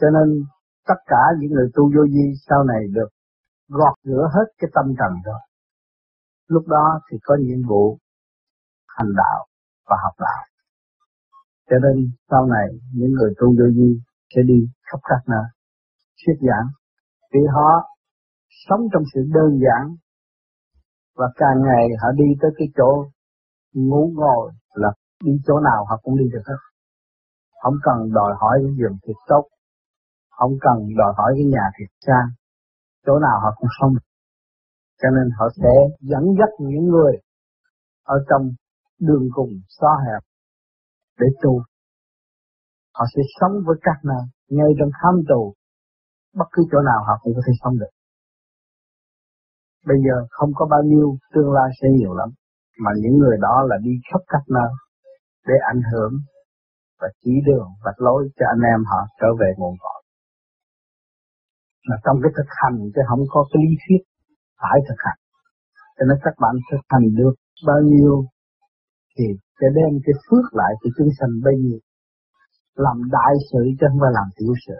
Cho nên tất cả những người tu vô vi sau này được gọt rửa hết cái tâm trần rồi. Lúc đó thì có nhiệm vụ hành đạo và học đạo. Cho nên sau này những người tu vô vi sẽ đi khắp các nơi thuyết giảng vì họ sống trong sự đơn giản và càng ngày họ đi tới cái chỗ ngủ ngồi là đi chỗ nào họ cũng đi được hết không cần đòi hỏi cái giường thiệt tốt không cần đòi hỏi cái nhà thiệt sang chỗ nào họ cũng không, cho nên họ sẽ dẫn dắt những người ở trong đường cùng xó hẹp để tu họ sẽ sống với các nơi ngay trong tham tù. Bất cứ chỗ nào họ cũng có thể sống được. Bây giờ không có bao nhiêu tương lai sẽ nhiều lắm mà những người đó là đi khắp các nơi để ảnh hưởng và chỉ đường và lối cho anh em họ trở về nguồn cội là trong cái thực hành chứ không có cái lý thuyết phải thực hành. Cho nên các bạn thực hành được bao nhiêu thì sẽ đem cái phước lại cho chúng sanh bấy nhiêu. Làm đại sự chứ không phải làm tiểu sự.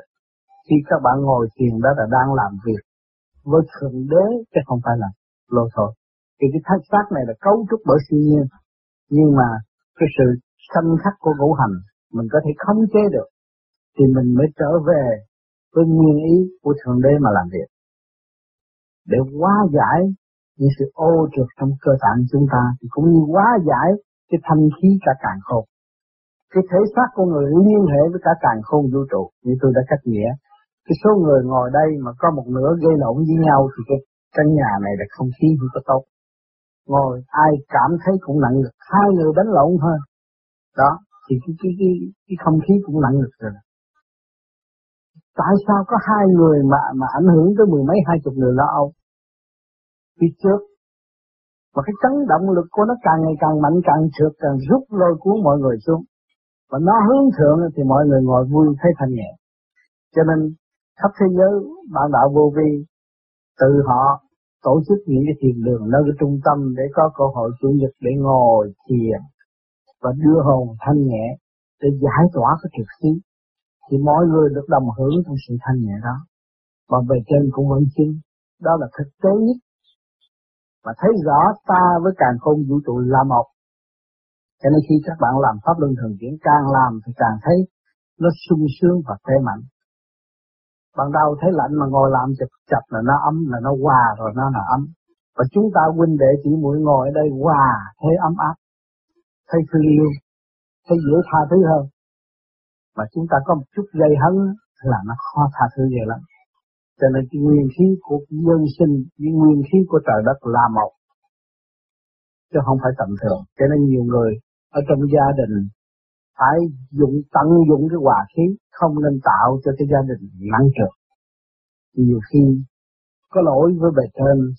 Khi các bạn ngồi thiền đó là đang làm việc với thượng đế chứ không phải là lô thôi. Thì cái thân xác này là cấu trúc bởi siêu nhiên. Nhưng mà cái sự sanh khắc của ngũ hành mình có thể khống chế được thì mình mới trở về với nguyên ý của thượng đế mà làm việc. Để hóa giải những sự ô trượt trong cơ tạng chúng ta thì cũng như hóa giải cái thanh khí cả càng khôn. Cái thể xác của người liên hệ với cả càng khôn vũ trụ như tôi đã cách nghĩa. Cái số người ngồi đây mà có một nửa gây lộn với nhau thì cái căn nhà này là không khí không có tốt. Ngồi ai cảm thấy cũng nặng lực hai người đánh lộn thôi. Đó thì cái cái cái, cái không khí cũng nặng lực rồi tại sao có hai người mà mà ảnh hưởng tới mười mấy, hai chục người lo âu? Phía trước, và cái chấn động lực của nó càng ngày càng mạnh, càng trượt, càng rút lôi cuốn mọi người xuống. Và nó hướng thượng thì mọi người ngồi vui thấy thanh nhẹ. Cho nên, khắp thế giới, bạn đạo vô vi từ họ tổ chức những cái thiền đường, nơi cái trung tâm để có cơ hội chủ nhật để ngồi thiền và đưa hồn thanh nhẹ để giải tỏa cái trực khí thì mọi người được đồng hưởng trong sự thanh nhẹ đó. Và về trên cũng vẫn chứng đó là thực tế nhất. Và thấy rõ ta với càng khôn vũ trụ là một. Cho nên khi các bạn làm pháp luân thường chuyển, càng làm thì càng thấy nó sung sướng và khỏe mạnh. Ban đầu thấy lạnh mà ngồi làm chập chập là nó ấm, là nó hòa rồi nó là ấm. Và chúng ta huynh đệ chỉ mũi ngồi ở đây hòa, thấy ấm áp, thấy thương yêu, thấy dễ tha thứ hơn mà chúng ta có một chút gây hấn là nó khó tha thứ vậy lắm. Cho nên cái nguyên khí của nhân sinh với nguyên khí của trời đất là một, chứ không phải tầm thường. Cho nên nhiều người ở trong gia đình phải dụng, tận dụng cái hòa khí, không nên tạo cho cái gia đình nặng trược nhiều khi có lỗi với bề trên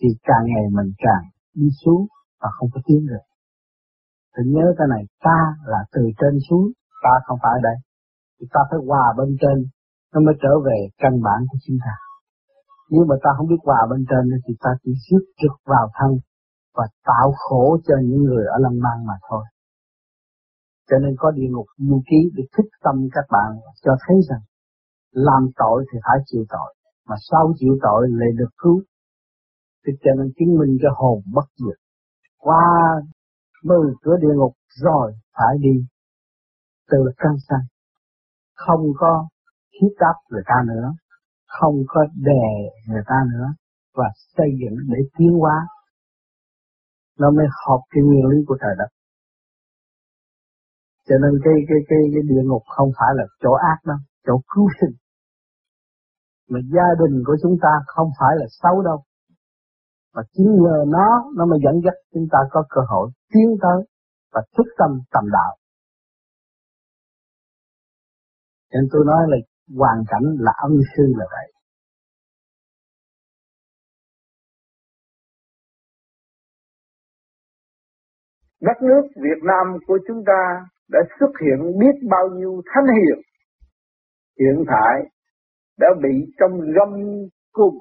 thì càng ngày mình càng đi xuống và không có tiến được. Thì nhớ cái này, ta là từ trên xuống ta không phải ở đây thì ta phải hòa bên trên nó mới trở về căn bản của chúng ta nếu mà ta không biết hòa bên trên thì ta chỉ rước trực vào thân và tạo khổ cho những người ở lâm mang mà thôi cho nên có địa ngục du ký để thích tâm các bạn cho thấy rằng làm tội thì phải chịu tội, mà sau chịu tội lại được cứu. Thì cho nên chứng minh cho hồn bất diệt. Qua mười cửa địa ngục rồi phải đi từ căn sanh. Không có thiết đáp người ta nữa, không có đè người ta nữa, và xây dựng để tiến hóa. Nó mới hợp cái nguyên lý của trời đất. Cho nên cái cái cái cái địa ngục không phải là chỗ ác đâu, chỗ cứu sinh. Mà gia đình của chúng ta không phải là xấu đâu. Mà chính nhờ nó, nó mới dẫn dắt chúng ta có cơ hội tiến tới và thức tâm tầm đạo. Nên tôi nói là hoàn cảnh là âm sư là vậy. Đất nước Việt Nam của chúng ta đã xuất hiện biết bao nhiêu thánh hiền. Hiện tại đã bị trong gông cùng.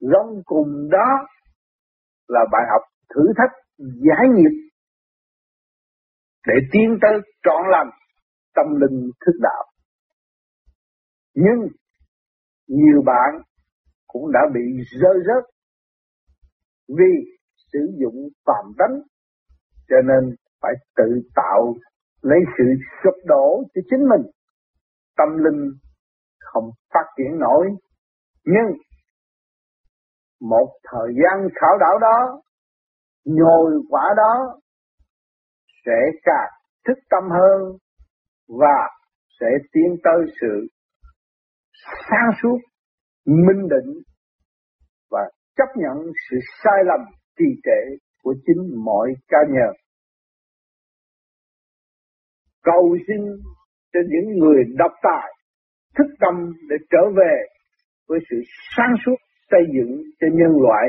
Gông cùng đó là bài học thử thách giải nghiệp. Để tiến tới trọn lành tâm linh thức đạo. Nhưng nhiều bạn cũng đã bị rơi rớt vì sử dụng phạm tánh, cho nên phải tự tạo lấy sự sụp đổ cho chính mình. Tâm linh không phát triển nổi, nhưng một thời gian khảo đảo đó, nhồi quả đó, sẽ càng thức tâm hơn và sẽ tiến tới sự sáng suốt, minh định và chấp nhận sự sai lầm trì trệ của chính mọi cá nhân. Cầu xin cho những người độc tài thức tâm để trở về với sự sáng suốt xây dựng cho nhân loại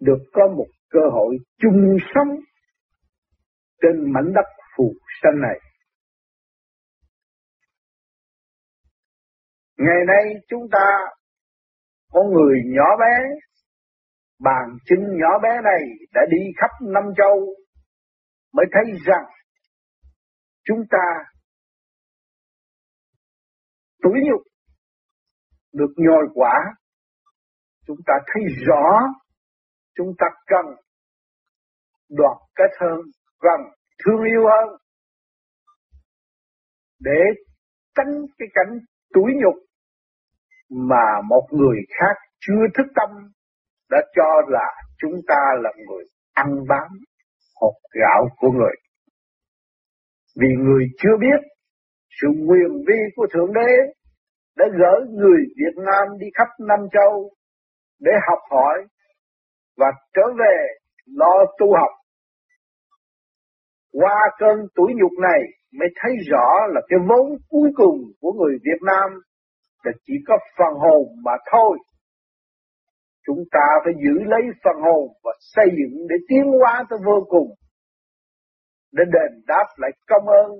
được có một cơ hội chung sống trên mảnh đất phù sanh này. Ngày nay chúng ta có người nhỏ bé, bàn chân nhỏ bé này đã đi khắp năm châu mới thấy rằng chúng ta tuổi nhục được nhồi quả. Chúng ta thấy rõ chúng ta cần đoạt kết hơn cần thương yêu hơn để tránh cái cảnh tuổi nhục mà một người khác chưa thức tâm đã cho là chúng ta là người ăn bám hột gạo của người. Vì người chưa biết, sự quyền vi của Thượng Đế đã gỡ người Việt Nam đi khắp nam châu để học hỏi và trở về lo tu học. Qua cơn tuổi nhục này mới thấy rõ là cái vốn cuối cùng của người Việt Nam là chỉ có phần hồn mà thôi. Chúng ta phải giữ lấy phần hồn và xây dựng để tiến hóa tới vô cùng. Để đền đáp lại công ơn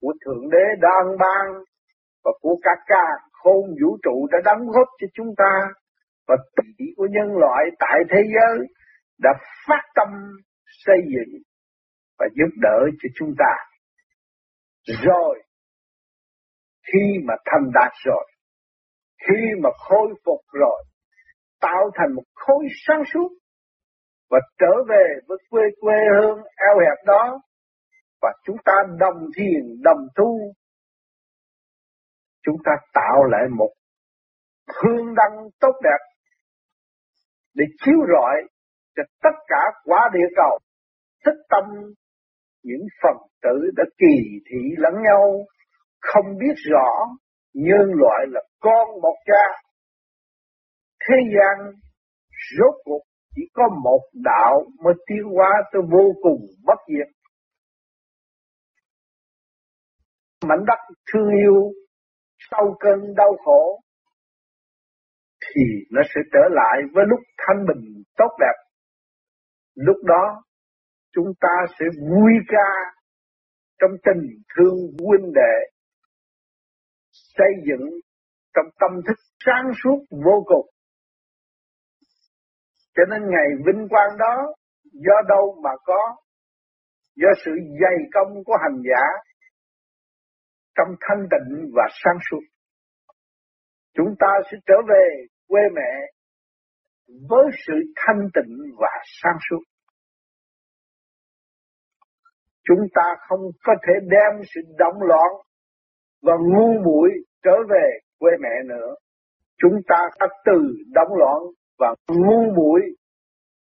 của Thượng Đế đang ban và của cả ca khôn vũ trụ đã đóng góp cho chúng ta và tỷ của nhân loại tại thế giới đã phát tâm xây dựng và giúp đỡ cho chúng ta. Rồi, khi mà thành đạt rồi, khi mà khôi phục rồi, tạo thành một khối sáng suốt và trở về với quê quê hương eo hẹp đó và chúng ta đồng thiền đồng tu chúng ta tạo lại một hương đăng tốt đẹp để chiếu rọi cho tất cả quả địa cầu thích tâm những phần tử đã kỳ thị lẫn nhau không biết rõ nhân loại là con một cha thế gian rốt cuộc chỉ có một đạo mới tiến hóa tới vô cùng bất diệt mảnh đất thương yêu sau cơn đau khổ thì nó sẽ trở lại với lúc thanh bình tốt đẹp. Lúc đó chúng ta sẽ vui ca trong tình thương huynh đệ xây dựng trong tâm thức sáng suốt vô cùng. Cho nên ngày vinh quang đó do đâu mà có? Do sự dày công của hành giả trong thanh tịnh và sáng suốt. Chúng ta sẽ trở về quê mẹ với sự thanh tịnh và sáng suốt. Chúng ta không có thể đem sự động loạn và ngu muội trở về quê mẹ nữa. Chúng ta đã từ đóng loạn và ngu muội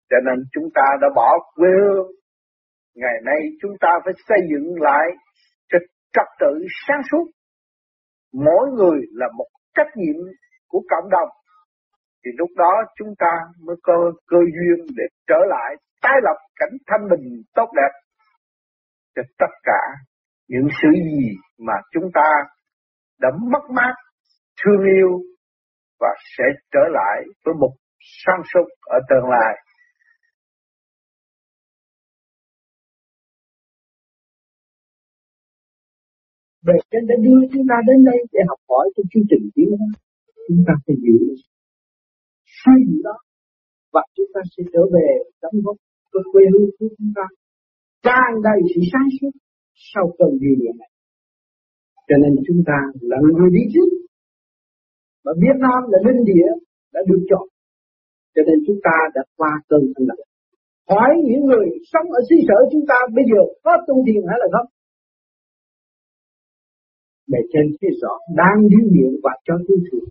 cho nên chúng ta đã bỏ quê hương. Ngày nay chúng ta phải xây dựng lại cho trật tự sáng suốt. Mỗi người là một trách nhiệm của cộng đồng thì lúc đó chúng ta mới có cơ duyên để trở lại, tái lập cảnh thanh bình tốt đẹp cho tất cả những sự gì mà chúng ta đã mất mát, thương yêu và sẽ trở lại với một sáng suốt ở tương lai. Về trên đã đưa chúng ta đến đây để học hỏi trong chương trình tiến hóa. Chúng ta phải giữ sai gì đó và chúng ta sẽ trở về đóng góp với quê hương của chúng ta Trang đầy sự sáng suốt sau cơn điều này cho nên chúng ta là người đi trước. Và Việt Nam là linh địa đã được chọn. Cho nên chúng ta đã qua cơn thanh lập hỏi những người sống ở xứ sở chúng ta bây giờ có tu thiền hay là không? Bề trên thấy rõ đang đi miệng và cho tôi thiền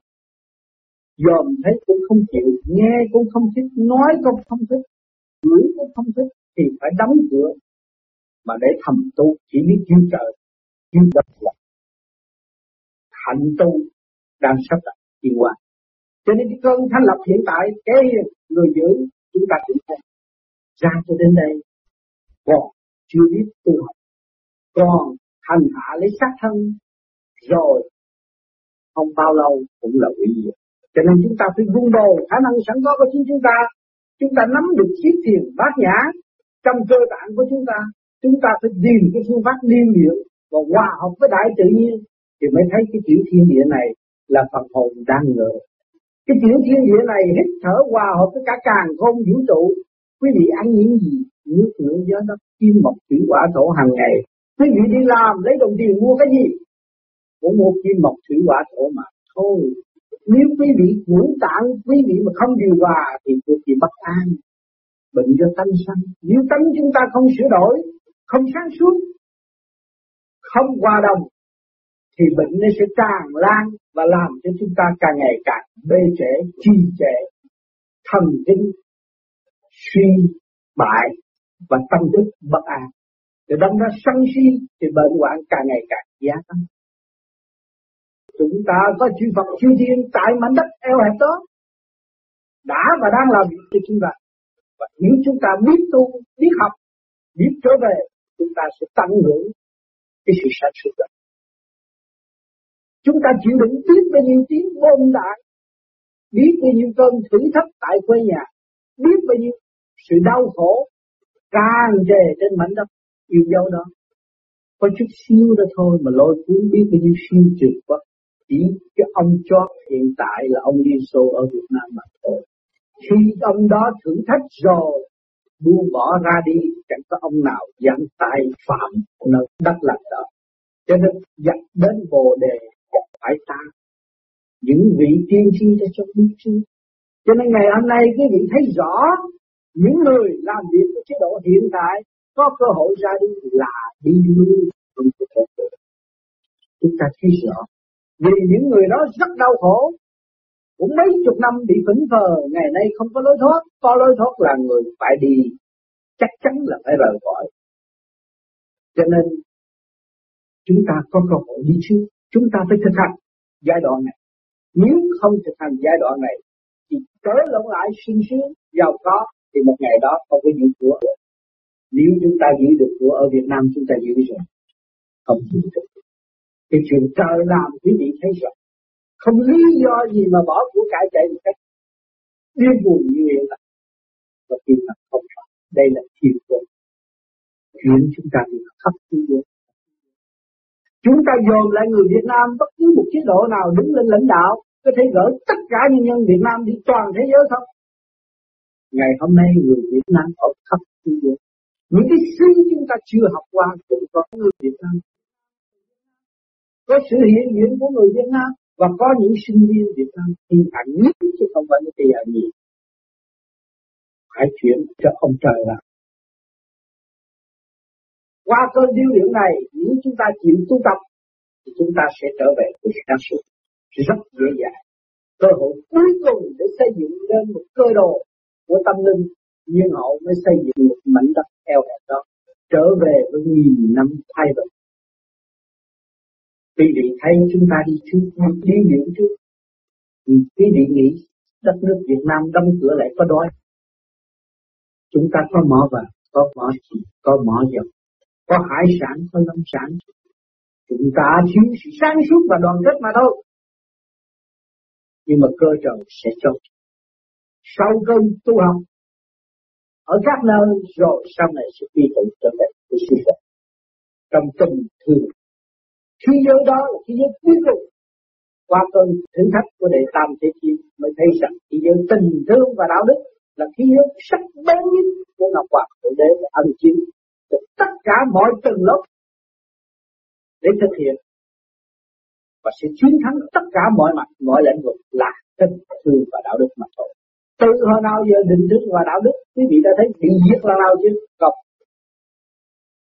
dòm thấy cũng không chịu, nghe cũng không thích, nói cũng không thích, ngửi cũng không thích thì phải đóng cửa. Mà để thầm tu chỉ biết chiêu trời, chiêu đất hạnh tu đang sắp đặt tiến qua cho nên cái cơn thanh lập hiện tại cái người giữ, chúng ta cũng thấy. Ra cho đến đây, còn chưa biết tu học. Còn hành hạ lấy sát thân, rồi không bao lâu cũng là hủy diệt. Cho nên chúng ta phải vun bồi, khả năng sẵn có của chính chúng ta. Chúng ta nắm được chiếc thiền bát nhã trong cơ bản của chúng ta. Chúng ta phải tìm cái phương pháp điên điệu và hòa hợp với đại tự nhiên thì mới thấy cái chuyển thiên địa này là phần hồn đang ngự. cái chuyển thiên địa này hít thở hòa hợp với cả càng không vũ trụ. Quý vị ăn những gì, nước lửa gió đất, kim mộc thủy hỏa thổ hàng ngày. Quý vị đi làm, lấy đồng tiền mua cái gì? Cũng mua kim mộc thủy hỏa thổ mà thôi. Nếu quý vị ngũ tạng, quý vị mà không điều hòa thì cuộc vị bất an. Bệnh do tâm sanh. Nếu tâm chúng ta không sửa đổi, không sáng suốt, không hòa đồng thì bệnh nó sẽ tràn lan và làm cho chúng ta càng ngày càng bê trễ, trì trệ, thần kinh suy bại và tâm thức bất an. Để đâm ra sân si thì bệnh hoạn càng ngày càng gia tăng. Chúng ta có chư Phật chư Thiên tại mảnh đất eo hẹp đó đã và đang làm việc cho chúng ta. Và nếu chúng ta biết tu, biết học, biết trở về, chúng ta sẽ tăng hưởng cái sự sản xuất đó. Chúng ta chịu đựng biết bao nhiêu tiếng bom đạn, biết bao nhiêu cơn thử thách tại quê nhà, biết bao nhiêu sự đau khổ càng trề trên mảnh đất yêu dấu đó. Có chút xíu đó thôi mà lôi cuốn biết bao nhiêu siêu trượt quá. Chỉ cái ông chót hiện tại là ông Liên Xô ở Việt Nam mà thôi. Khi ông đó thử thách rồi, buông bỏ ra đi, chẳng có ông nào dám tay phạm nơi đất lành đó. Cho nên dập đến bồ đề phải ta. Những vị tiên tri đã cho biết trước cho nên ngày hôm nay quý vị thấy rõ, những người làm việc với chế độ hiện tại có cơ hội ra đi là đi lui không có thể được. Chúng ta thấy rõ, vì những người đó rất đau khổ, cũng mấy chục năm bị phỉnh phờ, ngày nay không có lối thoát. Có lối thoát là người phải đi, chắc chắn là phải rời khỏi. Cho nên, chúng ta có cơ hội đi trước chúng ta phải thực hành giai đoạn này. Nếu không thực hành giai đoạn này, thì trở lộn lại sung sướng giàu có thì một ngày đó không có giữ của nếu chúng ta giữ được của ở Việt Nam, chúng ta giữ rồi. Không giữ được. Cái chuyện trời làm quý vị thấy rồi không lý do gì mà bỏ của cải chạy một cách điên buồn như hiện tại. Và khi mà không phải đây là thiền quân. Chuyện chúng ta bị khắp thế giới Chúng ta dồn lại người Việt Nam bất cứ một chế độ nào đứng lên lãnh đạo, có thể gỡ tất cả nhân dân Việt Nam đi toàn thế giới không? Ngày hôm nay người Việt Nam ở khắp thế giới. Những cái suy chúng ta chưa học qua cũng có người Việt Nam. Có sự hiện diện của người Việt Nam và có những sinh viên Việt Nam thi hạnh nhất chứ không phải cái gì. Phải chuyển cho ông trời làm qua cơn điêu luyện này, nếu chúng ta chịu tu tập, thì chúng ta sẽ trở về với sáng suốt rất dễ dàng. Cơ hội cuối cùng để xây dựng lên một cơ đồ của tâm linh, nhưng họ mới xây dựng một mảnh đất eo hẹp đó, trở về với nghìn năm thay đổi. Quý vị thấy chúng ta đi trước, đi điện trước. Ừ, quý vị nghĩ đất nước Việt Nam đóng cửa lại có đói. Chúng ta có mỏ vàng, có mỏ chỉ, có mỏ dầu, có hải sản có lâm sản. Chúng ta thiếu sự sáng suốt và đoàn kết mà thôi. Nhưng mà cơ trời sẽ cho. Sau cơn tu học ở các nơi rồi sau này sẽ quy tụ trở về với sư phụ trong tình thương thế giới đó là thế giới cuối cùng. Qua cơn thử thách của đệ tam thế chi, mới thấy rằng thế giới tình thương và đạo đức là thế giới sắc bén nhất của ngọc hoàng của đế ân chiếu cả mọi tầng lớp để thực hiện và sẽ chiến thắng tất cả mọi mặt, mọi lĩnh vực là tình thương và đạo đức mà thôi. Từ hồi nào giờ định thức và đạo đức, quý vị đã thấy bị giết là nào chứ? Không.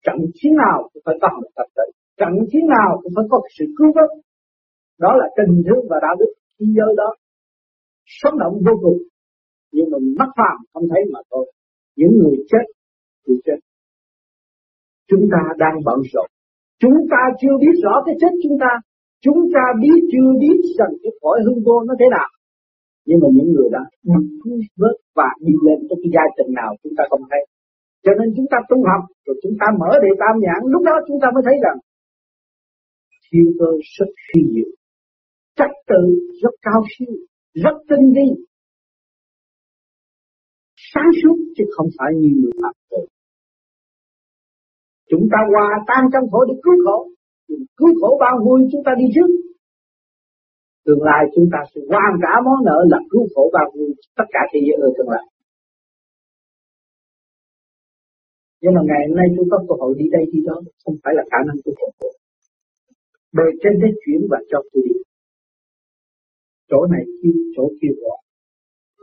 Trận chiến nào cũng phải có một tập tự. Trận chiến nào cũng phải có sự cứu vớt. Đó là tình thương và đạo đức thế giới đó. Sống động vô cùng. Nhưng mình mắt phàm không thấy mà thôi. Những người chết thì chết. Chúng ta đang bận rộn. Chúng ta chưa biết rõ cái chết chúng ta. Chúng ta biết chưa biết rằng cái cõi hương vô nó thế nào. Nhưng mà những người đã được vớt và đi lên tới cái giai trình nào chúng ta không thấy. Cho nên chúng ta tu học rồi chúng ta mở đề tam nhãn lúc đó chúng ta mới thấy rằng thiên cơ rất phi diệu, trật tự rất cao siêu, rất tinh vi, sáng suốt chứ không phải như người phạm tội. Chúng ta hòa tan trong khổ để cứu khổ, cứu khổ bao vui chúng ta đi trước. Tương lai chúng ta sẽ hoàn trả món nợ là cứu khổ bao vui tất cả thế giới ở tương lai. Nhưng mà ngày hôm nay tôi có cơ hội đi đây đi đó, không phải là khả năng tôi khổ. Bề trên thế chuyển và cho tôi đi. Chỗ này kêu, chỗ kia gọi.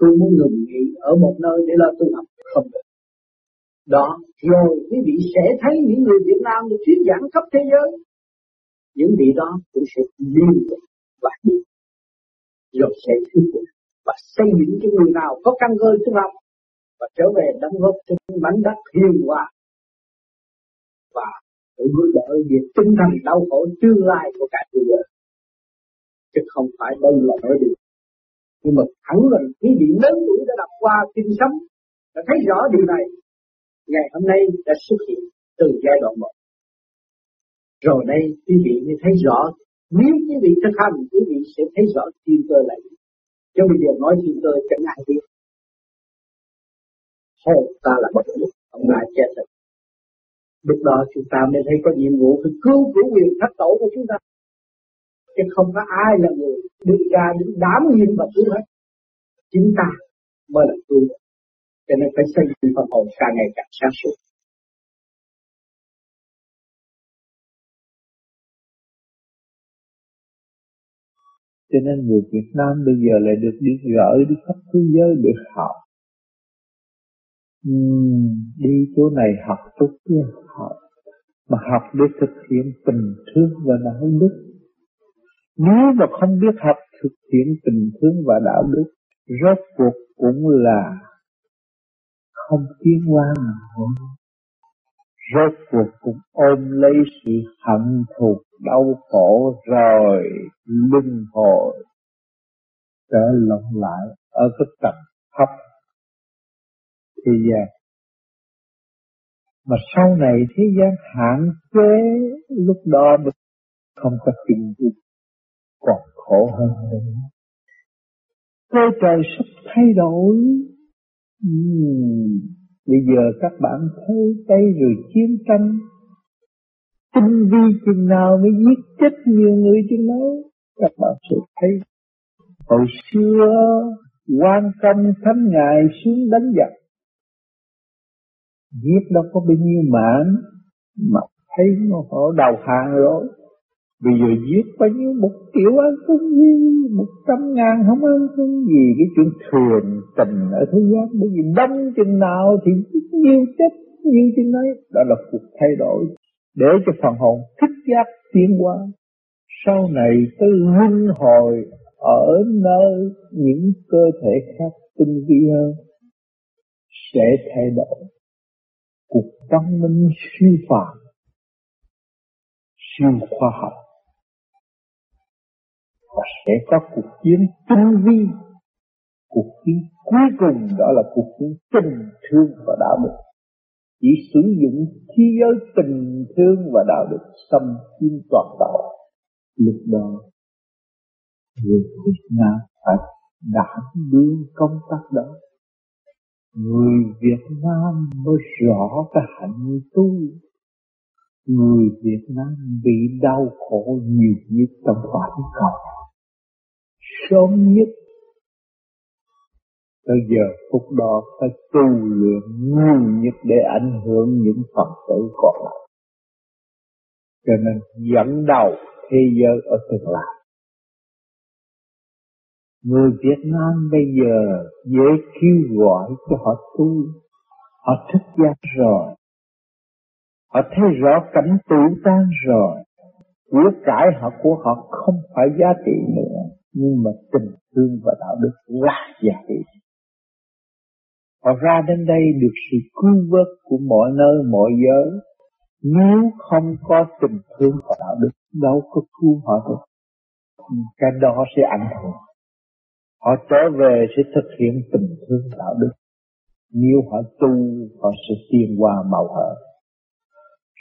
Tôi muốn ngừng nghỉ ở một nơi để lo tu học, không được. Đó, rồi quý vị sẽ thấy những người Việt Nam được thuyết giảng khắp thế giới. Những vị đó cũng sẽ liên tục và đi. Rồi sẽ thuyết phục và xây dựng cho người nào có căn cơ tu học và trở về đóng góp trên mảnh đất hiền hòa và tự hứa đỡ việc tinh thần đau khổ tương lai của cả thế giới chứ không phải đây là nói điều nhưng mà thẳng là quý vị lớn tuổi đã đọc qua kinh sống đã thấy rõ điều này ngày hôm nay đã xuất hiện từ giai đoạn một. Rồi đây, quý vị mới thấy rõ, nếu quý vị thực hành, quý vị sẽ thấy rõ thiên cơ là gì. Chứ bây giờ nói thiên cơ chẳng ai biết. Hồn ta là bất lực ông ai chết được lúc đó chúng ta mới thấy có nhiệm vụ phải cứu chủ quyền thất tổ của chúng ta. Chứ không có ai là người đứng ra đứng đảm nhiệm và cứu hết. Chính ta mới là cứu cho nên phải xây dựng phần hồn càng ngày càng sáng suốt. Cho nên người Việt Nam bây giờ lại được đi gửi đi khắp thế giới để học. Đi chỗ này học chỗ kia học. Mà học để thực hiện tình thương và đạo đức. Nếu mà không biết học thực hiện tình thương và đạo đức, rốt cuộc cũng là không tiến qua mà thôi. rốt cuộc cũng ôm lấy sự hận thù đau khổ rồi luân hồi, trở lộn lại ở cái tầng thấp thế gian mà sau này thế gian hạn chế lúc đó mới không có tình dục còn khổ hơn nữa cơ trời sắp thay đổi bây giờ các bạn thấy tay rồi chiến tranh. Tinh vi chừng nào mới giết chết nhiều người chừng đó các bạn sẽ thấy, hồi xưa quan công thánh ngài xuống đánh giặc. Giết đâu có bao nhiêu mạng, mà thấy nó họ đầu hàng rồi bây giờ giết bao nhiêu một triệu ăn không gì một trăm ngàn không ăn không gì. Cái chuyện thường tình ở thế gian, bởi vì đông chừng nào thì nhiêu chết nhiêu chừng ấy. Đó là cuộc thay đổi. Để cho phần hồn thích giác tiến qua sau này tới luân hồi ở nơi những cơ thể khác tinh vi hơn, sẽ thay đổi. Cuộc văn minh siêu phàm, siêu khoa học sẽ có cuộc chiến tinh vi, cuộc chiến cuối cùng đó là cuộc chiến tình thương và đạo đức. Chỉ sử dụng thế giới tình thương và đạo đức xâm chiếm toàn cầu. Lúc đó, người Việt Nam phải đảm đương công tác đó. Người Việt Nam mới rõ cái hạnh tu Người Việt Nam bị đau khổ nhiều nhất trong toàn cầu. Sớm nhất Bây giờ phút đó phải tu luyện nhiều nhất để ảnh hưởng những phật tử còn lại Cho nên dẫn đầu thế giới ở tương lai Người Việt Nam bây giờ dễ kêu gọi cho họ tu. Họ thức giác rồi. Họ thấy rõ cảnh tử tan rồi. Của cải họ của họ không phải giá trị nữa. Nhưng mà tình thương và đạo đức là giá trị. Họ ra đến đây được sự cứu vớt của mọi nơi mọi giới. Nếu không có tình thương và đạo đức, đâu có cứu họ được. Cái đó sẽ ảnh hưởng. Họ trở về sẽ thực hiện tình thương đạo đức. Nếu họ tu, họ sẽ tiến qua màu hở.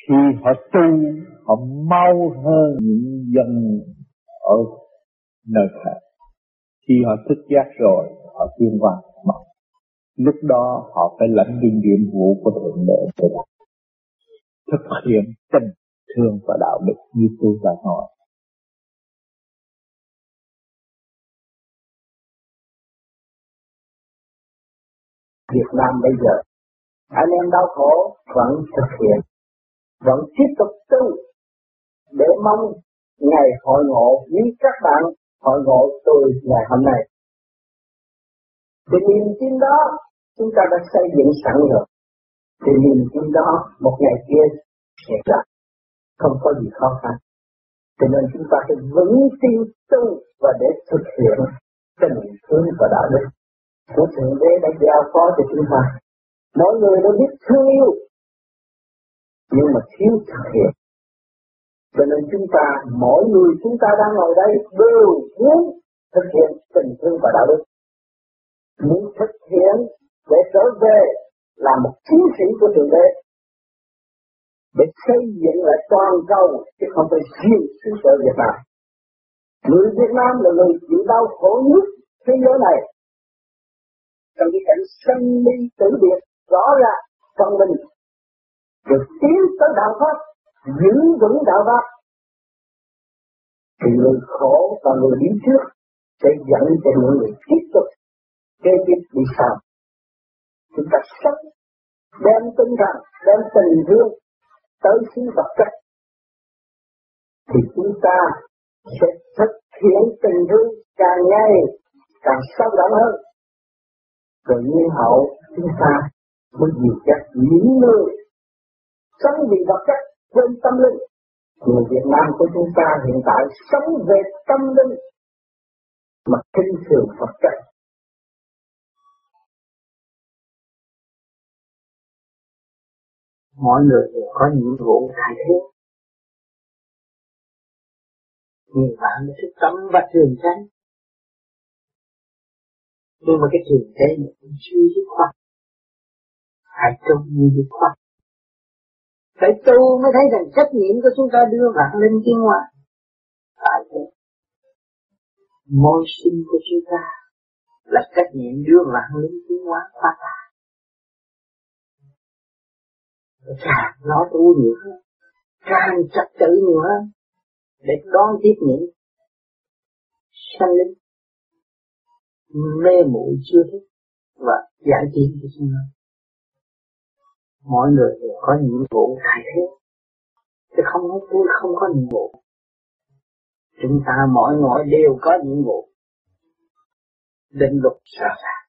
Khi họ tu, họ mau hơn những dân ở nơi khác. Khi họ thức giác rồi, họ tiến qua Lúc đó họ phải lãnh cái nhiệm vụ của Thượng Đế để làm. Thực hiện tình thương và đạo đức như tôi đã nói. Việt Nam bây giờ anh em đau khổ vẫn thực hiện vẫn tiếp tục tu để mong ngày hội ngộ với các bạn hội ngộ tôi ngày hôm nay. Thì niềm tin đó chúng ta đã xây dựng sẵn rồi. Thì niềm tin đó một ngày kia sẽ ra. Không có gì khó khăn. Cho nên chúng ta phải vững tin tu và để thực hiện tình thương và đạo đức. Của Thượng Đế đã giao phó cho chúng ta. Mỗi người đều biết thương yêu, nhưng mà thiếu thực hiện. Cho nên chúng ta, mỗi người chúng ta đang ngồi đây đều muốn thực hiện tình thương và đạo đức. Muốn thực hiện để trở về là một chiến sĩ của Thượng Đế. Để xây dựng lại toàn cầu, chứ không phải riêng xứ sở Việt Nam. Người Việt Nam là người chịu đau khổ nhất thế giới này trong cái cảnh sân ly tử biệt rõ ràng trong mình được tiến tới đạo pháp giữ vững đạo pháp thì người khổ và người đi trước sẽ dẫn cho những người tiếp tục kế tiếp đi sau. Chúng ta sống đem tinh thần, đem tình thương tới xứ vật chất thì chúng ta sẽ thực hiện tình thương càng ngày càng sâu đậm hơn. Rồi nhiên hậu, chúng ta mới diệt chất những người sống vì vật chất quên tâm linh. Người Việt Nam của chúng ta hiện tại sống về tâm linh, mà kinh thường Phật chất mọi người đều có nhiệm vụ đại thế. Nhìn bạn thức tâm và trường tránh. Nhưng mà cái trường tránh này cũng chưa dứt khoát. Hãy trông như dứt khoát phải tu mới thấy rằng trách nhiệm của chúng ta đưa vạn linh tiến hóa phải thế, môi sinh của chúng ta là trách nhiệm đưa vạn linh tiến hóa qua ta. Càng nó tu nhiều hơn, càng trật tự nhiều hơn, để đón tiếp những sanh linh mê muội chưa thức và giải thích cho chúng nó mọi người đều có nhiệm vụ thay thế. Chứ không nói tôi không có nhiệm vụ. Chúng ta mỗi người đều có nhiệm vụ. Định luật rõ ràng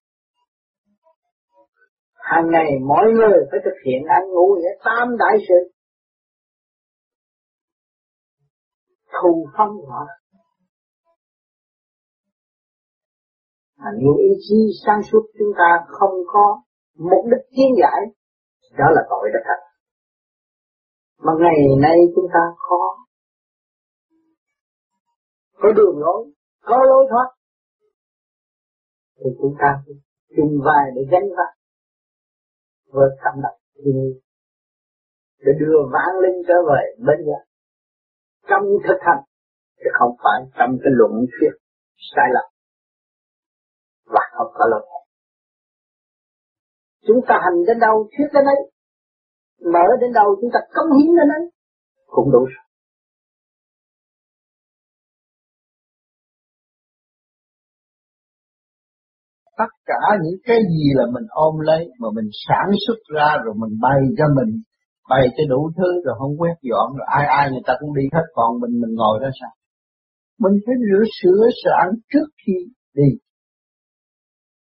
hàng ngày mỗi người phải thực hiện ăn ngủ nghĩa tam đại sự. Thù phân họ mà nếu ý chí sáng suốt chúng ta không có mục đích kiến giải đó là tội đã thật. Mà ngày nay chúng ta khó. Có đường lối, có lối thoát. Thì chúng ta chung vài để gánh vác. Với cảm động thiên để đưa vãng linh trở về bên giác trong thực hành, chứ không phải trong cái luận thuyết sai lầm. Và không có luân. Chúng ta hành đến đâu thuyết đến ấy, mở đến đâu chúng ta cống hiến đến ấy, cũng đủ rồi. tất cả những cái gì là mình ôm lấy mà mình sản xuất ra rồi mình bày cho mình bày cho đủ thứ rồi không quét dọn rồi ai ai người ta cũng đi hết còn mình mình ngồi đó sao mình phải rửa sửa soạn trước khi đi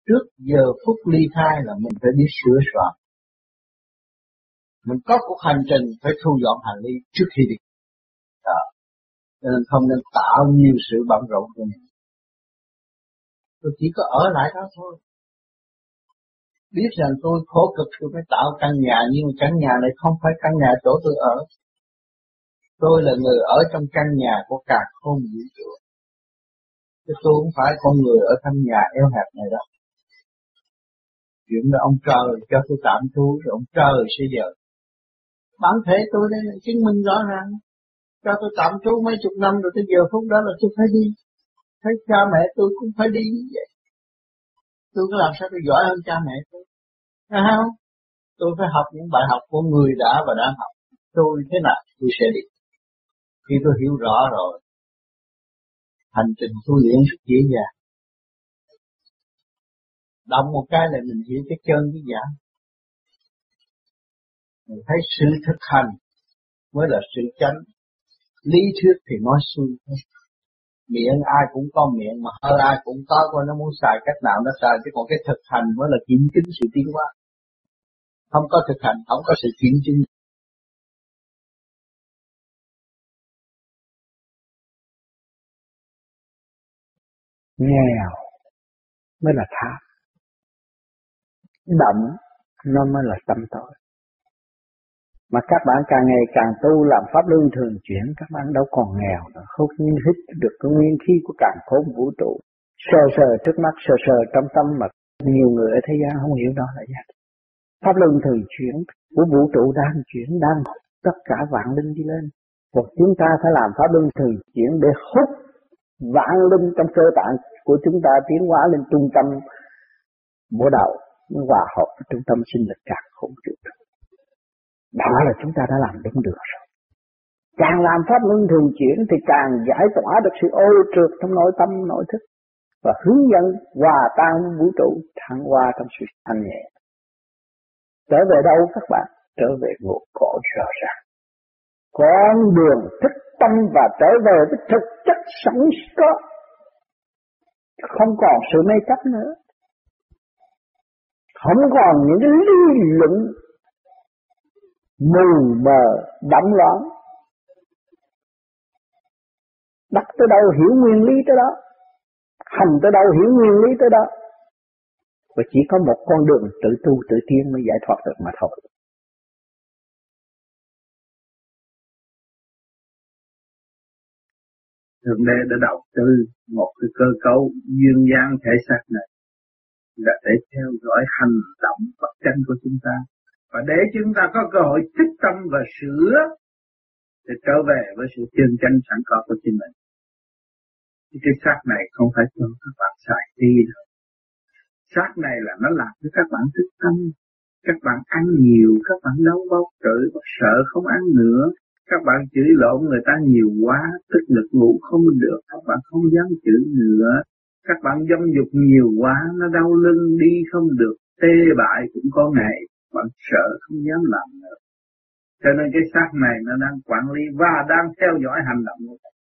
trước giờ phút ly thai là mình phải biết sửa soạn. Mình có cuộc hành trình phải thu dọn hành lý trước khi đi. Đó. nên không nên tạo nhiều sự bận rộn cho mình. Tôi chỉ có ở lại đó thôi. Biết rằng tôi khổ cực, tôi phải tạo căn nhà, nhưng căn nhà này không phải căn nhà chỗ tôi ở. Tôi là người ở trong căn nhà của cả không vũ trụ. Chứ tôi không phải con người ở căn nhà eo hẹp này đâu chuyện là ông trời cho tôi tạm trú rồi ông trời sẽ dời bản thể tôi đây là chứng minh rõ ràng. Cho tôi tạm trú mấy chục năm rồi tới giờ phút đó là tôi phải đi. Thấy cha mẹ tôi cũng phải đi như vậy. Tôi có làm sao tôi giỏi hơn cha mẹ tôi? Thấy không? Tôi phải học những bài học của người đã và đang học. Tôi thế nào tôi sẽ đi. Khi tôi hiểu rõ rồi, hành trình tu luyện rất dễ dàng động một cái là mình hiểu cái chân cái giả. Mình thấy sự thực hành mới là sự chánh. Lý thuyết thì nói suy miệng ai cũng có miệng, mà hơi ai cũng có, coi nó muốn xài cách nào nó xài, chứ còn cái thực hành mới là kiểm chứng sự tiến hóa. Không có thực hành, không có sự kiểm chứng. Nghèo mới là tham động, nó mới là tâm tội mà các bạn càng ngày càng tu làm pháp luân thường chuyển, các bạn đâu còn nghèo nữa. Không hít được cái nguyên khí của càng khôn vũ trụ. Sờ sờ trước mắt, sờ sờ trong tâm mà nhiều người ở thế gian không hiểu đó là gì. Pháp luân thường chuyển của vũ trụ đang chuyển, đang tất cả vạn linh đi lên. Và chúng ta phải làm pháp luân thường chuyển để hút vạn linh trong cơ tạng của chúng ta, tiến hóa lên trung tâm bộ nó hòa hợp với trung tâm sinh lực càng không trụ được. đó là chúng ta đã làm đúng được rồi. Càng làm pháp luân thường chuyển thì càng giải tỏa được sự ô trượt trong nội tâm, nội thức và hướng dẫn hòa tan vũ trụ, thăng hoa trong sự thanh nhẹ. Trở về đâu các bạn? Trở về ngộ cõi rõ ràng. Con đường thức tâm và trở về với thực chất sẵn có. Không còn sự mê chấp nữa. Không còn những cái lý luận mù mờ, đậm loạn. Đặt tới đâu hiểu nguyên lý tới đó, hành tới đâu hiểu nguyên lý tới đó. Và chỉ có một con đường tự tu tự tiên mới giải thoát được mà thôi. Thượng Đế đã đầu tư một cái cơ cấu duyên dáng thể xác này là để theo dõi hành động bất tranh của chúng ta và để chúng ta có cơ hội thích tâm và sửa để trở về với sự chân chánh sẵn có của chính mình. Thì cái xác này không phải cho các bạn xài đi đâu. Xác này là nó làm cho các bạn thích tâm. Các bạn ăn nhiều, các bạn đau bóc chửi, sợ không ăn nữa. Các bạn chửi lộn người ta nhiều quá, tức lực ngủ không được, các bạn không dám chửi nữa. Các bạn dâm dục nhiều quá, nó đau lưng đi không được, tê bại cũng có ngày bạn sợ không dám làm nữa. Cho nên cái xác này nó đang quản lý và đang theo dõi hành động của bạn.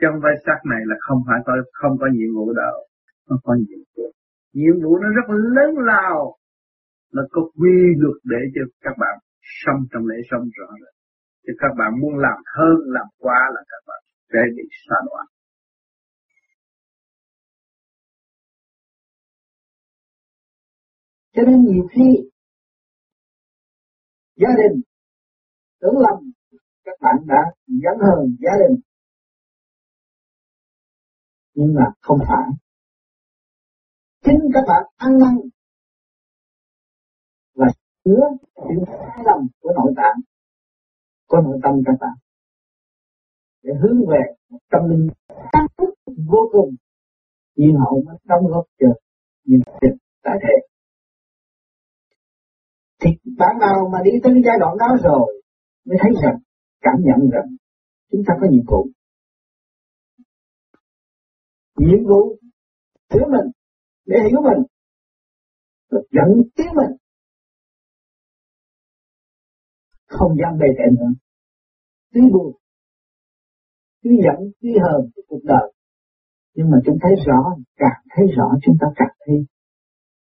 Trong vai xác này là không phải có không có nhiệm vụ đâu, không có nhiệm vụ. Nhiệm vụ nó rất lớn lao, là có quy luật để cho các bạn sống trong lễ sống rõ rệt. Thì các bạn muốn làm hơn, làm quá là các bạn sẽ bị xa đoạn. Cho nên nhiều khi gia đình tưởng lầm, các bạn đã dẫn hơn gia đình. Nhưng mà không phải. Chính các bạn ăn năn và chứa những sai lầm của nội tạng, của nội tâm các bạn, để hướng về một tâm linh vô cùng nhiên hậu mới đóng góp cho những việc tại thể thì bạn nào mà đi tới giai đoạn đó rồi, mới thấy rằng cảm nhận rằng chúng ta có nhiệm vụ. Nhiệm vụ sửa mình, để hiểu mình rồi dẫn tiến mình. Không dám bề tệ nữa. Tuy buồn, tuy giận, tuy hờn của cuộc đời, nhưng mà chúng thấy rõ, càng thấy rõ chúng ta càng thấy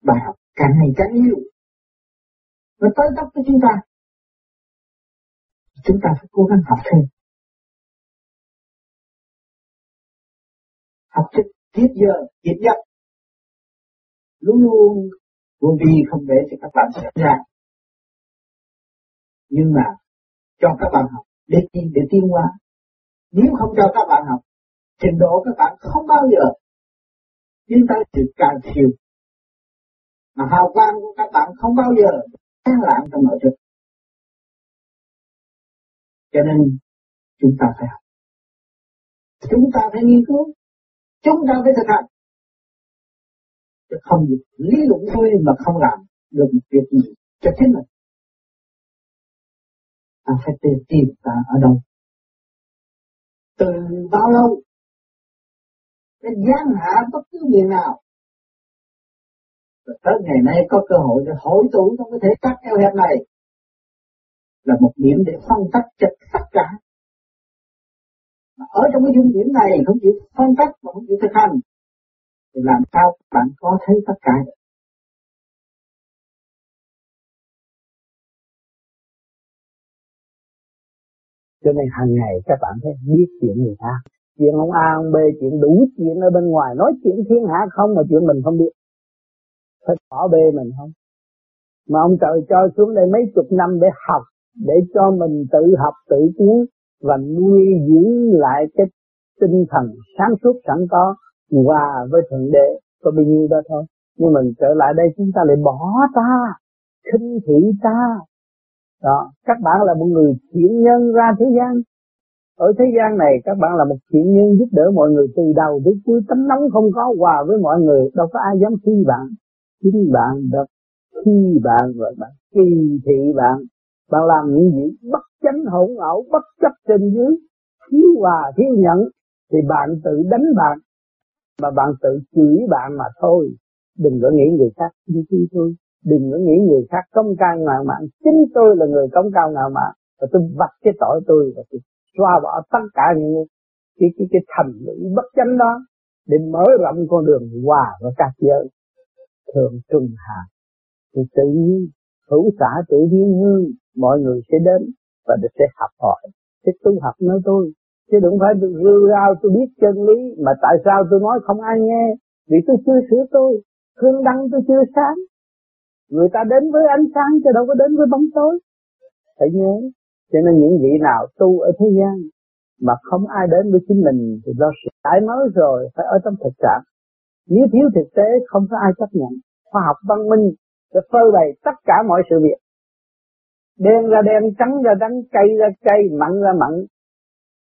bài học càng ngày càng nhiều nó tới tóc với chúng ta. Chúng ta phải cố gắng học thêm. Học thức tiết giờ tiết nhập luôn luôn vô vi không để cho các bạn xảy ra. Nhưng mà cho các bạn học để để tiến hóa. Nếu không cho các bạn học, trình độ các bạn không bao giờ tiến tới sự càng siêu mà hào quang của các bạn không bao giờ sáng lạng trong nội thức cho nên, chúng ta phải học. Chúng ta phải nghiên cứu. Chúng ta phải thực hành. Chứ không được lý luận thôi mà không làm được một việc gì cho chính mình. Ta phải tìm ta ở đâu. Từ bao lâu? Cái gian hạ bất cứ người nào rồi tới ngày nay có cơ hội để hội tụ trong cái thể xác eo hẹp này. Là một điểm để phân tách cho tất cả. Mà ở trong cái dung điểm này không chỉ phân tách mà không chỉ thực hành, thì làm sao bạn có thấy tất cả được? Cho nên hàng ngày các bạn phải biết chuyện người ta. Chuyện ông A, ông B, chuyện đủ chuyện ở bên ngoài. Nói chuyện thiên hạ không mà chuyện mình không biết phải bỏ bê mình không? Mà ông trời cho xuống đây mấy chục năm để học, để cho mình tự học, tự tiến và nuôi dưỡng lại cái tinh thần sáng suốt sẵn có hòa với thượng đế. Có bao nhiêu đó thôi. Nhưng mình trở lại đây chúng ta lại bỏ ta, khinh thị ta. Đó, các bạn là một người thiện nhân ra thế gian. Ở thế gian này các bạn là một thiện nhân giúp đỡ mọi người từ đầu đến cuối. Tấm nóng không có, hòa với mọi người. Đâu có ai dám khi bạn chính bạn được khi bạn rồi bạn kỳ thị bạn bạn làm những gì bất chánh hỗn ẩu bất chấp trên dưới, thiếu hòa, thiếu nhận thì bạn tự đánh bạn. Mà bạn tự chửi bạn mà thôi. Đừng có nghĩ người khác như khi tôi. Đừng có nghĩ người khác công cao ngạo mạn. Chính tôi là người công cao ngạo mạn. Và tôi vạch cái tội tôi và tôi xóa bỏ tất cả những cái cái cái thành lũy bất chánh đó để mở rộng con đường hòa và các giới thường trung hạ. Thì tự nhiên, hữu xã tự nhiên hương mọi người sẽ đến và sẽ học hỏi. Sẽ tu học nói tôi, chứ đừng phải tôi rêu rao tôi biết chân lý mà tại sao tôi nói không ai nghe. Vì tôi chưa sửa tôi hương đăng tôi chưa sáng. Người ta đến với ánh sáng chứ đâu có đến với bóng tối. Phải nhớ, cho nên những vị nào tu ở thế gian mà không ai đến với chính mình thì do sự tái mới rồi, phải ở trong thực trạng nếu thiếu thực tế, không có ai chấp nhận. Khoa học văn minh sẽ phơi bày tất cả mọi sự việc. Đen ra đen, trắng ra trắng, cây ra cây, mặn ra mặn,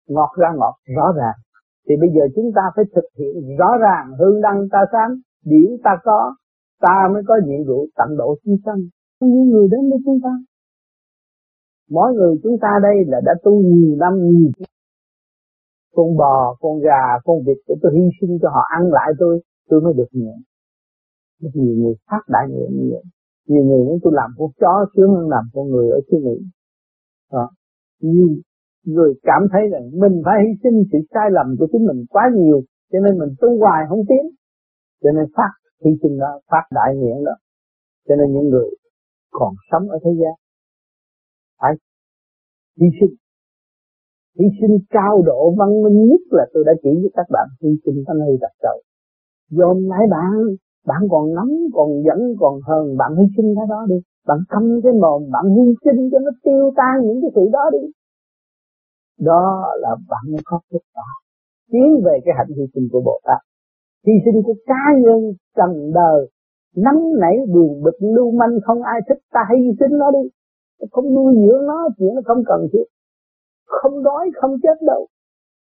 ngọt ra ngọt, rõ ràng. Thì bây giờ chúng ta phải thực hiện rõ ràng hương đăng ta sáng, điển ta có, ta mới có nhiệm vụ tận độ chúng sanh. Những người đến với chúng ta. Mỗi người chúng ta đây là đã tu nhiều năm nhiều con bò, con gà, con vịt để tôi hy sinh cho họ ăn lại tôi tôi mới được nhẹ rất nhiều người phát đại nguyện như vậy. Nhiều người muốn tôi làm con chó sướng hơn làm con người ở xứ Mỹ. Ờ, đó. nhiều người cảm thấy rằng mình phải hy sinh sự sai lầm của chính mình quá nhiều, cho nên mình tu hoài không tiến. Cho nên phát hy sinh đó phát đại nguyện đó. Cho nên những người còn sống ở thế gian phải hy sinh. Hy sinh cao độ văn minh nhất là tôi đã chỉ với các bạn, hy sinh thanh hư đặc trời dồn lại bạn bạn còn nóng còn dẫn còn hờn bạn hy sinh cái đó đi. Bạn câm cái mồm bạn hy sinh cho nó tiêu tan những cái sự đó đi. Đó là bạn có kết quả, tiến về cái hạnh hy sinh của Bồ Tát. Hy sinh của cá nhân trần đời. Nắm nảy buồn bực lưu manh không ai thích ta hy sinh nó đi. Không nuôi dưỡng nó chuyện nó không cần thiết. Không đói không chết đâu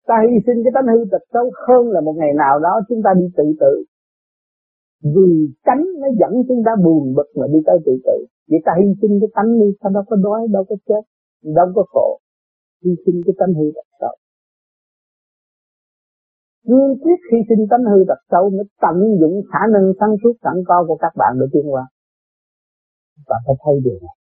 ta hy sinh cái tánh hư tật xấu hơn là một ngày nào đó chúng ta đi tự tử. Vì cánh nó dẫn chúng ta buồn bực mà đi tới tự tử. Vậy ta hy sinh cái tánh đi sao đâu có đói, đâu có chết, đâu có khổ. Hy sinh cái tánh hư tật xấu. Cương quyết hy sinh tánh hư tật xấu mới tận dụng khả năng sáng suốt sẵn có của các bạn để tiến qua và phải thấy điều này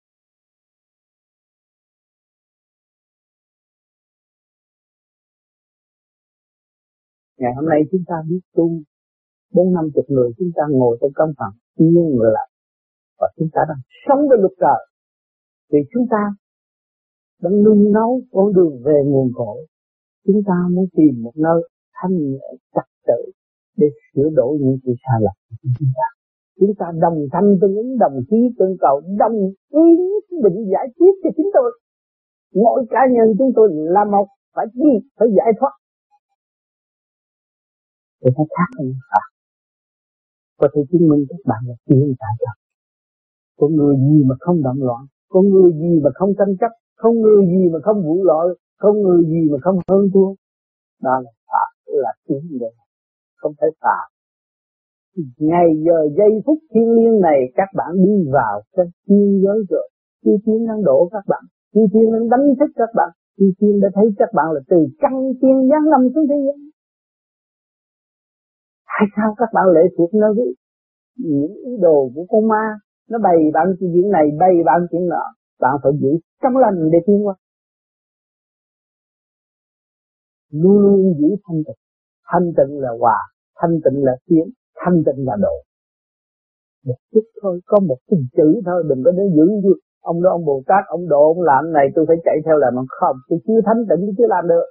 ngày hôm nay chúng ta biết tu. Bốn năm chục người chúng ta ngồi trong căn phòng, yên lặng. Và chúng ta đang sống với luật trời. Vì chúng ta đang nung nấu con đường về nguồn cội. Chúng ta muốn tìm một nơi thanh nhẹ trật tự để sửa đổi những sự sai lầm của chúng ta. Chúng ta đồng thanh tương ứng, đồng chí tương cầu, đồng ý định giải quyết cho chính tôi. Mỗi cá nhân chúng tôi là một, phải gì phải giải thoát thì nó khác hơn Phật có thể chứng minh các bạn là tiên tại thật Có người gì mà không động loạn, Có người gì mà không tranh chấp không người gì mà không vũ lợi không người gì mà không hơn thua. Đó là Phật là tiếng đề không phải Phật ngày giờ giây phút thiên liêng này, các bạn đi vào cái thiên giới rồi. Chư thiên đang đổ các bạn chư thiên đang đánh thức các bạn. Chư thiên đã thấy các bạn là từ căn tiên giáng lâm xuống thế gian tại sao các bạn lệ thuộc nơi những ý đồ của con ma, nó bày bạn chuyện này, bày bạn chuyện nọ. Bạn phải giữ trong lành để tiến qua luôn luôn giữ thanh tịnh. Thanh tịnh là hòa, thanh tịnh là tiến, thanh tịnh là độ. Một chút thôi, có một cái chữ thôi, đừng có để giữ như ông đó ông bồ tát, ông độ ông làm này, tôi phải chạy theo làm. Không, tôi chưa thanh tịnh, tôi chưa làm được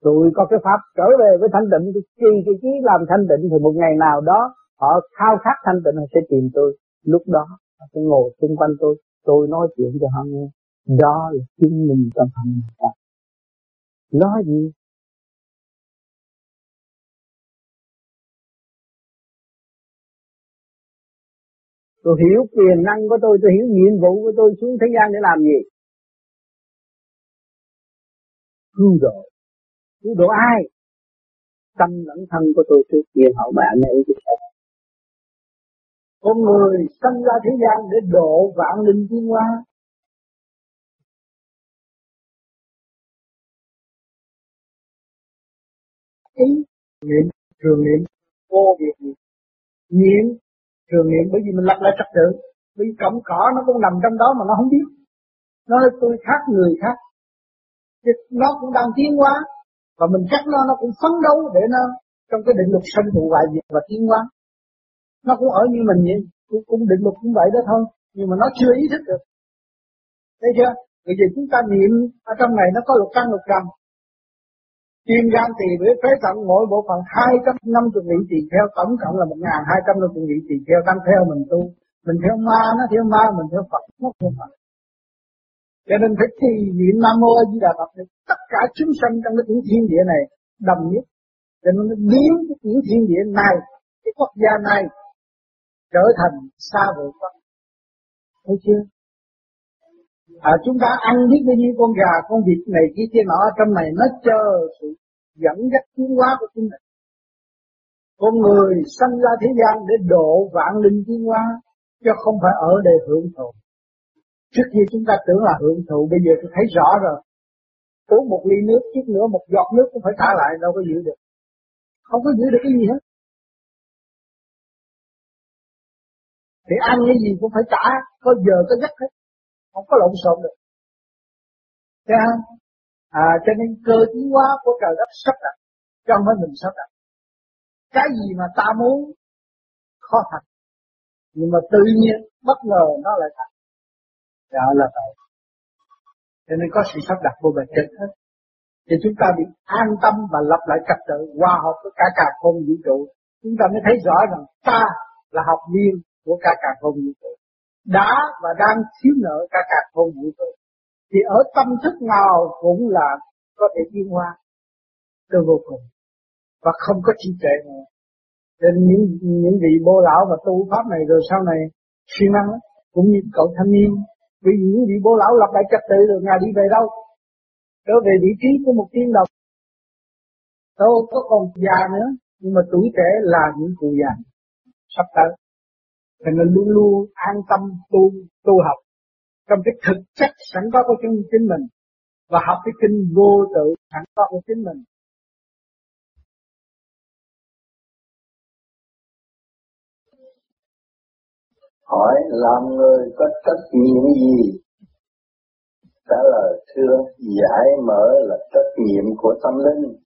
tôi có cái pháp trở về với thanh tịnh tôi trì cái chí làm thanh tịnh thì một ngày nào đó họ khao khát thanh tịnh họ sẽ tìm tôi. Lúc đó, họ sẽ ngồi xung quanh tôi tôi nói chuyện cho họ nghe. Đó là chứng minh tâm hạnh ta nói gì? Tôi hiểu quyền năng của tôi tôi hiểu nhiệm vụ của tôi, xuống thế gian để làm gì? Cứu độ cứu độ ai? Tâm lẫn thân của tôi trước kia, hậu bạn này tôi sẽ con người sinh ra thế gian để độ vạn linh tiến hóa ý, niệm, thường niệm, vô việc gì? Niệm, thường niệm, bởi vì mình lập lại trật tự. Vì cọng cỏ nó cũng nằm trong đó mà nó không biết. Nó nói tôi khác, người khác. Nó cũng đang tiến hóa và mình cắt nó nó cũng phấn đấu để nó trong cái định luật sanh tụ hoại diệt và tiến hóa nó cũng ở như mình vậy cũng, cũng định luật cũng vậy đó thôi nhưng mà nó chưa ý thức được thấy chưa bởi vì chúng ta niệm ở trong này nó có luật căn luật trần Kim gan tỳ với phế thận mỗi bộ phận 250 vị tỳ theo tổng cộng là 1250 vị tỳ theo tăng theo mình tu. Mình theo ma nó theo ma mình theo Phật nó theo Phật. Cho nên phải thi niệm Nam Mô A Di Đà Phật tất cả chúng sanh trong cái tiểu thiên địa này đồng nhất. Cho nên nó biến cái tiểu thiên địa này, cái quốc gia này trở thành xa vời Phật. Thấy chưa? à, chúng ta ăn biết bao nhiêu con gà con vịt này kia kia nọ trong này nó chờ sự dẫn dắt tiến hóa của chúng mình con người sanh ra thế gian để độ vạn linh tiến hóa chứ không phải ở đây hưởng thụ trước khi chúng ta tưởng là hưởng thụ, bây giờ tôi thấy rõ rồi. Uống một ly nước, chút nữa một giọt nước cũng phải trả lại, đâu có giữ được. Không có giữ được cái gì hết. Thì ăn cái gì cũng phải trả, có giờ có giấc hết. Không có lộn xộn được. Thấy không? À cho nên cơ tiến hóa của trời đất sắp đặt trong không phải mình sắp đặt. Cái gì mà ta muốn, khó thành. Nhưng mà tự nhiên, bất ngờ nó lại thành đó là vậy. Cho nên có sự sắp đặt của bề trên hết thì chúng ta bị an tâm và lập lại trật tự, hòa hợp với cả cả không vũ trụ. Chúng ta mới thấy rõ rằng ta là học viên của cả cả không vũ trụ. Đã và đang thiếu nợ cả cả không vũ trụ. Thì ở tâm thức nào cũng là có thể yên hoa từ vô cùng. Và không có chi trệ nữa. Nên những những vị bố lão và tu pháp này rồi sau này siêng năng, cũng như cậu thanh niên vì những vị bố lão lập lại trật tự rồi ngài đi về đâu? Trở về vị trí của một tiên đồng. Đâu có còn già nữa nhưng mà tuổi trẻ là những cụ già sắp tới. Cho nên luôn luôn an tâm tu tu học. Trong cái thực chất sẵn có của chính, chính mình và học cái kinh vô tự sẵn có của chính mình. Hỏi làm người có trách nhiệm gì? Trả lời, thưa, giải mở là trách nhiệm của tâm linh.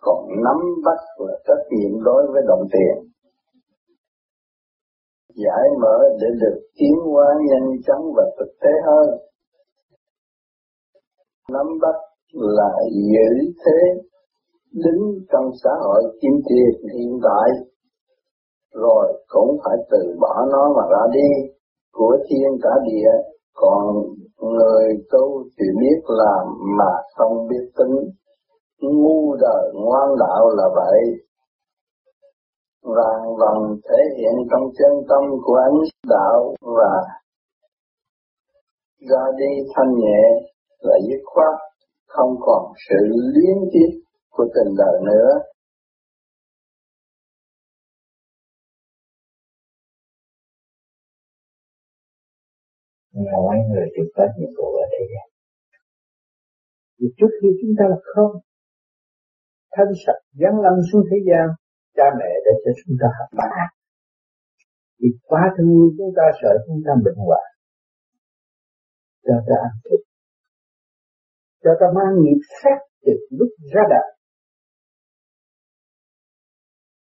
Còn nắm bắt là trách nhiệm đối với đồng tiền. Giải mở để được tiến hóa nhanh chóng và thực tế hơn. Nắm bắt là giữ thế, đứng trong xã hội kim tiền hiện tại rồi, cũng phải từ bỏ nó mà ra đi. Của thiên cả địa, còn người tu chỉ biết làm mà không biết tính. Ngu đời ngoan đạo là vậy. Vàng vòng thể hiện trong chân tâm của ánh đạo và ra đi thanh nhẹ là dứt khoát, không còn sự liên tiếp của tình đời nữa. Mỗi người đều có nhiệm vụ ở đây Vì trước khi chúng ta là không, Thân sạch gắn lâm xuống thế gian, Cha mẹ đã cho chúng ta học bạc Vì quá thương yêu chúng ta, sợ chúng ta bệnh hoạn. Cho ta ăn thịt. Cho ta mang nghiệp sát từ lúc ra đời.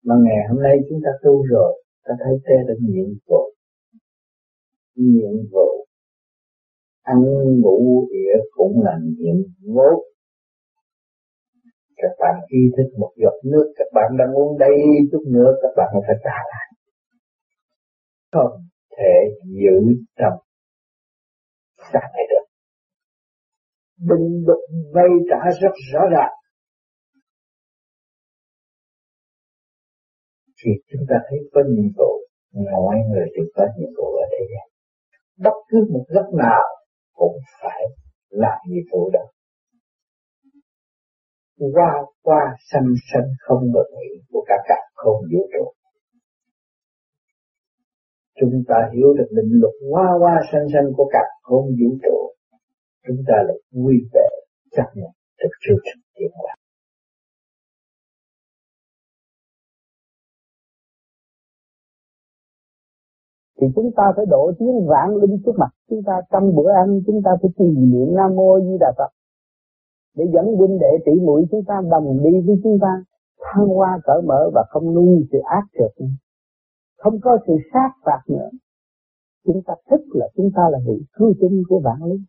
Mà ngày hôm nay chúng ta tu rồi, Ta thấy thế là nhiệm vụ. Nhiệm vụ ăn ngủ địa cũng là nhiệm vụ các bạn ý thức một giọt nước, các bạn đang uống đây chút nữa các bạn phải trả lại. Không thể giữ trong xác này được. Bình đục vay trả rất rõ ràng. Thì chúng ta thấy có nhiệm vụ, mọi người đều có nhiệm vụ ở đây. Bất cứ một góc nào cũng phải làm nhiệm vụ đó. Qua qua sanh sanh không ngừng nghỉ của cả cả không vũ trụ chúng ta hiểu được định luật qua qua sanh sanh của cả không vũ trụ chúng ta lại vui vẻ chấp nhận thực sự thực hiện quả thì chúng ta phải độ tiếng vạn linh trước mặt. Chúng ta trong bữa ăn, chúng ta phải trì niệm nam mô di đà phật. Để dẫn huynh đệ tỷ muội chúng ta đồng đi với chúng ta, thăng hoa cởi mở và không nuôi sự ác trượt không có sự sát phạt nữa. Chúng ta thích là chúng ta là vị cứu tinh của vạn linh.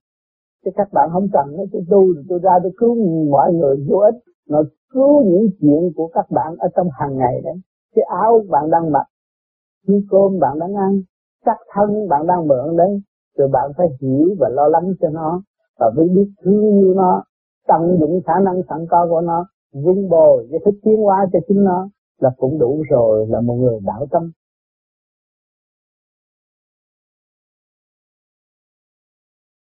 Chứ các bạn không cần nói tôi tu tôi ra tôi cứu mọi người vô ích. Nó cứu những chuyện của các bạn ở trong hàng ngày đấy. Cái áo bạn đang mặc, cái cơm bạn đang ăn chắc thân bạn đang mượn đấy, rồi bạn phải hiểu và lo lắng cho nó, và phải biết thương yêu nó, tận dụng khả năng sẵn có của nó, vun bồi để thích tiến hóa cho chính nó là cũng đủ rồi, là một người đạo tâm.